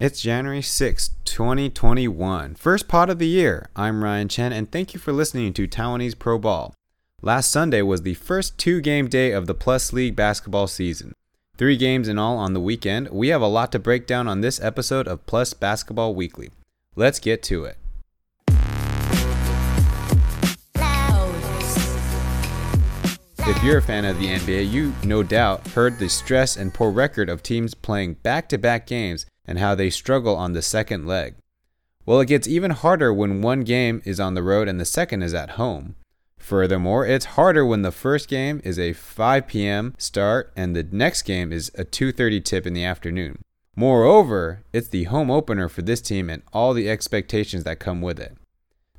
It's January 6, 2021. First pot of the year. I'm Ryan Chen, and thank you for listening to Taiwanese Pro Ball. Last Sunday was the first two game day of the Plus League basketball season. Three games in all on the weekend. We have a lot to break down on this episode of Plus Basketball Weekly. Let's get to it. If you're a fan of the NBA, you no doubt heard the stress and poor record of teams playing back to back games and how they struggle on the second leg. Well, it gets even harder when one game is on the road and the second is at home. Furthermore, it's harder when the first game is a 5 p.m. start and the next game is a 2:30 tip in the afternoon. Moreover, it's the home opener for this team and all the expectations that come with it.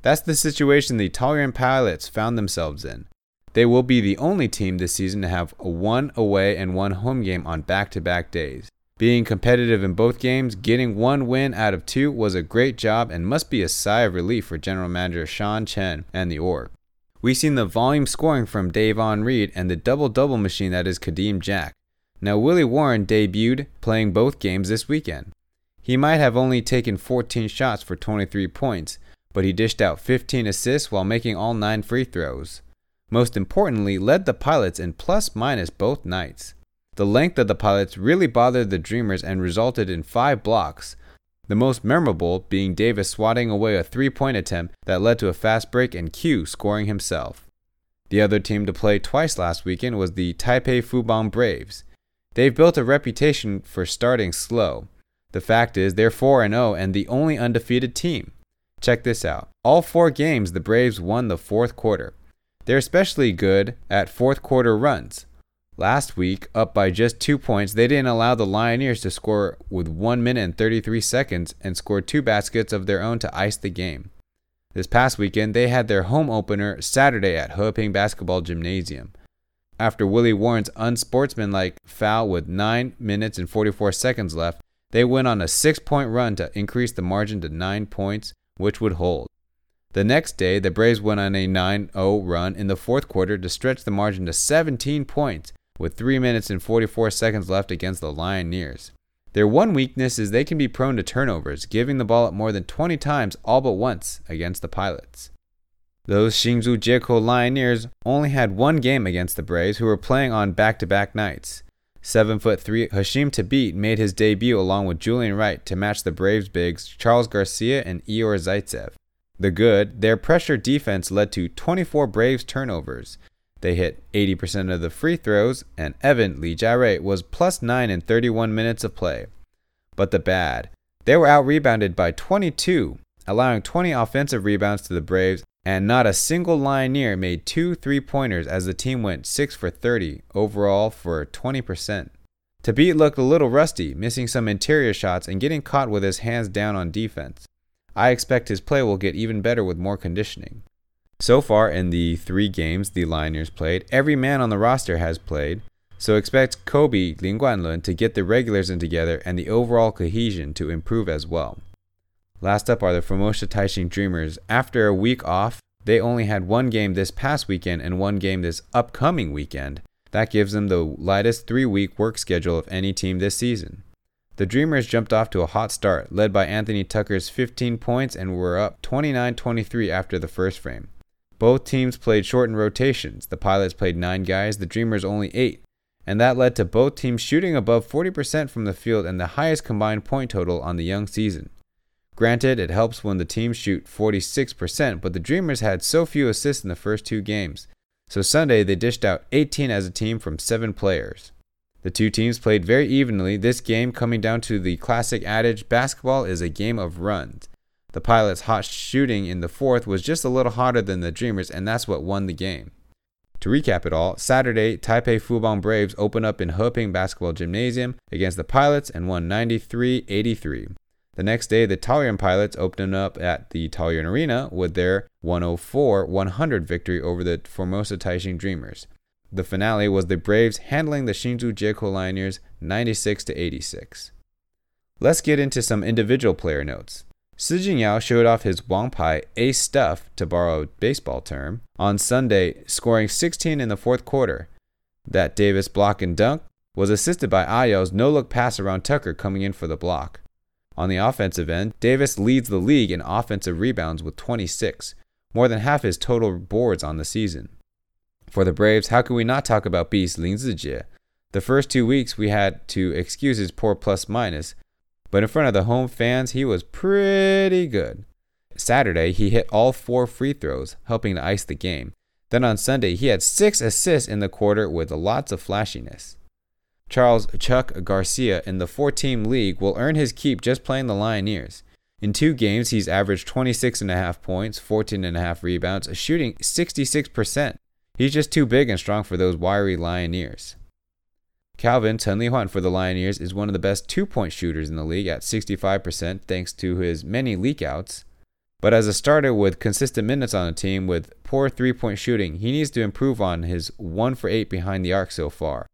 That's the situation the Taoyuan Pilots found themselves in. They will be the only team this season to have a one away and one home game on back to back days. Being competitive in both games, getting one win out of two was a great job and must be a sigh of relief for General Manager Sean Chen and the org. We've seen the volume scoring from Davon Reed and the double double machine that is Kadeem Jack. Now, Willie Warren debuted playing both games this weekend. He might have only taken 14 shots for 23 points, but he dished out 15 assists while making all 9 free throws. Most importantly, led the Pilots in plus minus both nights. The length of the pilots really bothered the Dreamers and resulted in five blocks, the most memorable being Davis swatting away a three point attempt that led to a fast break and Q scoring himself. The other team to play twice last weekend was the Taipei Fubon Braves. They've built a reputation for starting slow. The fact is, they're 4 0 and the only undefeated team. Check this out. All four games, the Braves won the fourth quarter. They're especially good at fourth quarter runs. Last week, up by just two points, they didn't allow the Lioneers to score with 1 minute and 33 seconds and scored two baskets of their own to ice the game. This past weekend, they had their home opener Saturday at Heping Basketball Gymnasium. After Willie Warren's unsportsmanlike foul with 9 minutes and 44 seconds left, they went on a 6 point run to increase the margin to 9 points, which would hold. The next day, the Braves went on a 9 0 run in the fourth quarter to stretch the margin to 17 points with 3 minutes and 44 seconds left against the Lioneers. Their one weakness is they can be prone to turnovers, giving the ball up more than 20 times all but once against the Pilots. Those Hsinchu Jiekou Lioneers only had one game against the Braves, who were playing on back-to-back nights. 7'3 Hasheem Thabeet made his debut along with Julian Wright to match the Braves bigs Charles Garcia and Ihor Zaitsev. The good, their pressure defense led to 24 Braves turnovers, they hit 80% of the free throws, and Evan Lee Jare was plus 9 in 31 minutes of play. But the bad, they were out rebounded by 22, allowing 20 offensive rebounds to the Braves, and not a single Lioneer made two three pointers as the team went 6 for 30 overall for 20%. Thabeet looked a little rusty, missing some interior shots and getting caught with his hands down on defense. I expect his play will get even better with more conditioning. So far in the three games the Lioneers played, every man on the roster has played, so expect Kobe Lin Guanlun to get the regulars in together and the overall cohesion to improve as well. Last up are the Formosa Taishin Dreamers. After a week off, they only had one game this past weekend and one game this upcoming weekend. That gives them the lightest three week work schedule of any team this season. The Dreamers jumped off to a hot start, led by Anthony Tucker's 15 points, and were up 29 23 after the first frame. Both teams played shortened rotations. The Pilots played nine guys, the Dreamers only eight, and that led to both teams shooting above 40% from the field and the highest combined point total on the young season. Granted, it helps when the teams shoot 46%, but the Dreamers had so few assists in the first two games. So Sunday, they dished out 18 as a team from seven players. The two teams played very evenly, this game coming down to the classic adage basketball is a game of runs. The Pilots' hot shooting in the fourth was just a little hotter than the Dreamers, and that's what won the game. To recap it all, Saturday, Taipei Fubon Braves opened up in Heping Basketball Gymnasium against the Pilots and won 93 83. The next day, the Taoyuan Pilots opened up at the Taoyuan Arena with their 104 100 victory over the Formosa Taishin Dreamers. The finale was the Braves handling the Hsinchu Jiekou Lioneers 96 86. Let's get into some individual player notes. Si Jingyao showed off his Wang Pai ace stuff, to borrow a baseball term, on Sunday, scoring 16 in the fourth quarter. That Davis block and dunk was assisted by Ayo's no look pass around Tucker coming in for the block. On the offensive end, Davis leads the league in offensive rebounds with 26, more than half his total boards on the season. For the Braves, how can we not talk about Beast Lin Zijie? The first two weeks we had to excuse his poor plus minus, but in front of the home fans, he was pretty good. Saturday, he hit all four free throws, helping to ice the game. Then on Sunday, he had six assists in the quarter with lots of flashiness. Charles Chuck Garcia in the four team league will earn his keep just playing the Lioneers. In two games, he's averaged 26.5 points, 14.5 rebounds, shooting 66%. He's just too big and strong for those wiry Lioneers. Calvin Tenlihuan for the Lioneers is one of the best two point shooters in the league at 65% thanks to his many leakouts. But as a starter with consistent minutes on the team with poor three point shooting, he needs to improve on his 1 for 8 behind the arc so far.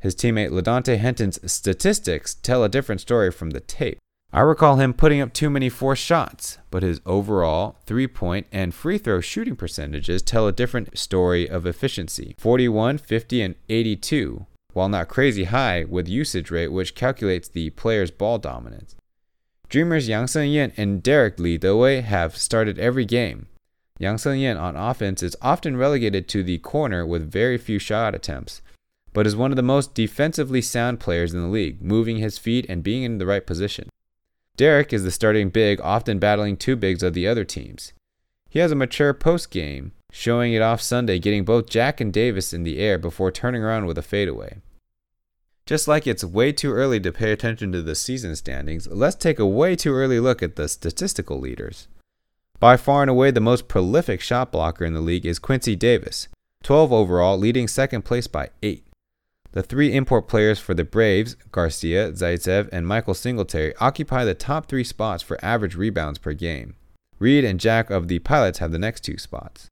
His teammate LaDante Henton's statistics tell a different story from the tape. I recall him putting up too many forced shots, but his overall three point and free throw shooting percentages tell a different story of efficiency 41, 50, and 82, while not crazy high with usage rate, which calculates the player's ball dominance. Dreamers Yang Sen-yen and Derek Lee Dewey have started every game. Yang Sen-yen on offense is often relegated to the corner with very few shot attempts, but is one of the most defensively sound players in the league, moving his feet and being in the right position. Derek is the starting big, often battling two bigs of the other teams. He has a mature post game, showing it off Sunday, getting both Jack and Davis in the air before turning around with a fadeaway. Just like it's way too early to pay attention to the season standings, let's take a way too early look at the statistical leaders. By far and away, the most prolific shot blocker in the league is Quincy Davis, 12 overall, leading second place by 8. The three import players for the Braves, Garcia, Zaitsev, and Michael Singletary, occupy the top three spots for average rebounds per game. Reed and Jack of the Pilots have the next two spots.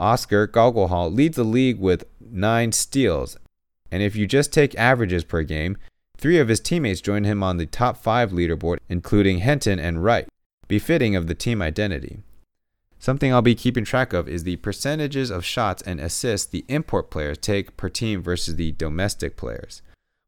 Oscar Gogolhall leads the league with nine steals and if you just take averages per game, three of his teammates join him on the top five leaderboard, including Henton and Wright, befitting of the team identity. Something I'll be keeping track of is the percentages of shots and assists the import players take per team versus the domestic players.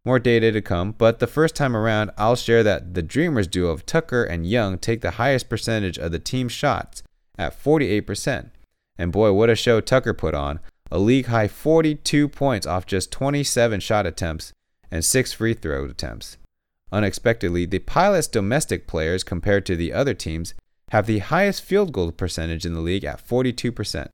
More data to come, but the first time around, I'll share that the Dreamers duo of Tucker and Young take the highest percentage of the team shots at 48%. And boy, what a show Tucker put on, a league high 42 points off just 27 shot attempts and 6 free throw attempts. Unexpectedly, the Pilots' domestic players compared to the other teams have the highest field goal percentage in the league at 42%.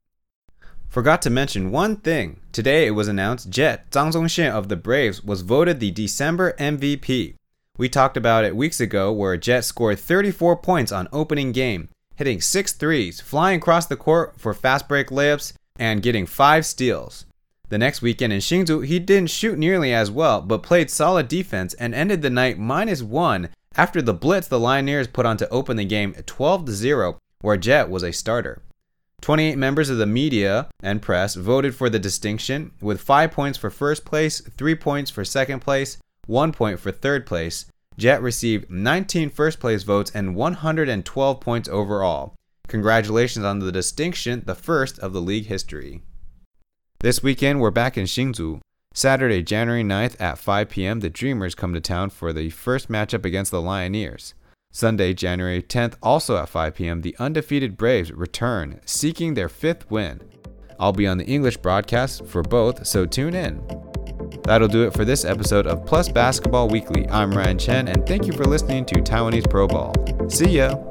Forgot to mention one thing. Today it was announced Jet Zhang Zongxian of the Braves was voted the December MVP. We talked about it weeks ago where Jet scored 34 points on opening game, hitting six threes, flying across the court for fast break layups, and getting five steals. The next weekend in Hsinchu, he didn't shoot nearly as well, but played solid defense and ended the night minus one after the blitz the Lioneers put on to open the game 12 0, where Jet was a starter. 28 members of the media and press voted for the distinction, with 5 points for first place, 3 points for second place, 1 point for third place. Jet received 19 first place votes and 112 points overall. Congratulations on the distinction, the first of the league history. This weekend, we're back in Hsinchu. Saturday, January 9th at 5 p.m., the Dreamers come to town for the first matchup against the Lioneers. Sunday, January 10th, also at 5 p.m., the undefeated Braves return, seeking their fifth win. I'll be on the English broadcast for both, so tune in. That'll do it for this episode of Plus Basketball Weekly. I'm Ryan Chen, and thank you for listening to Taiwanese Pro Ball. See ya!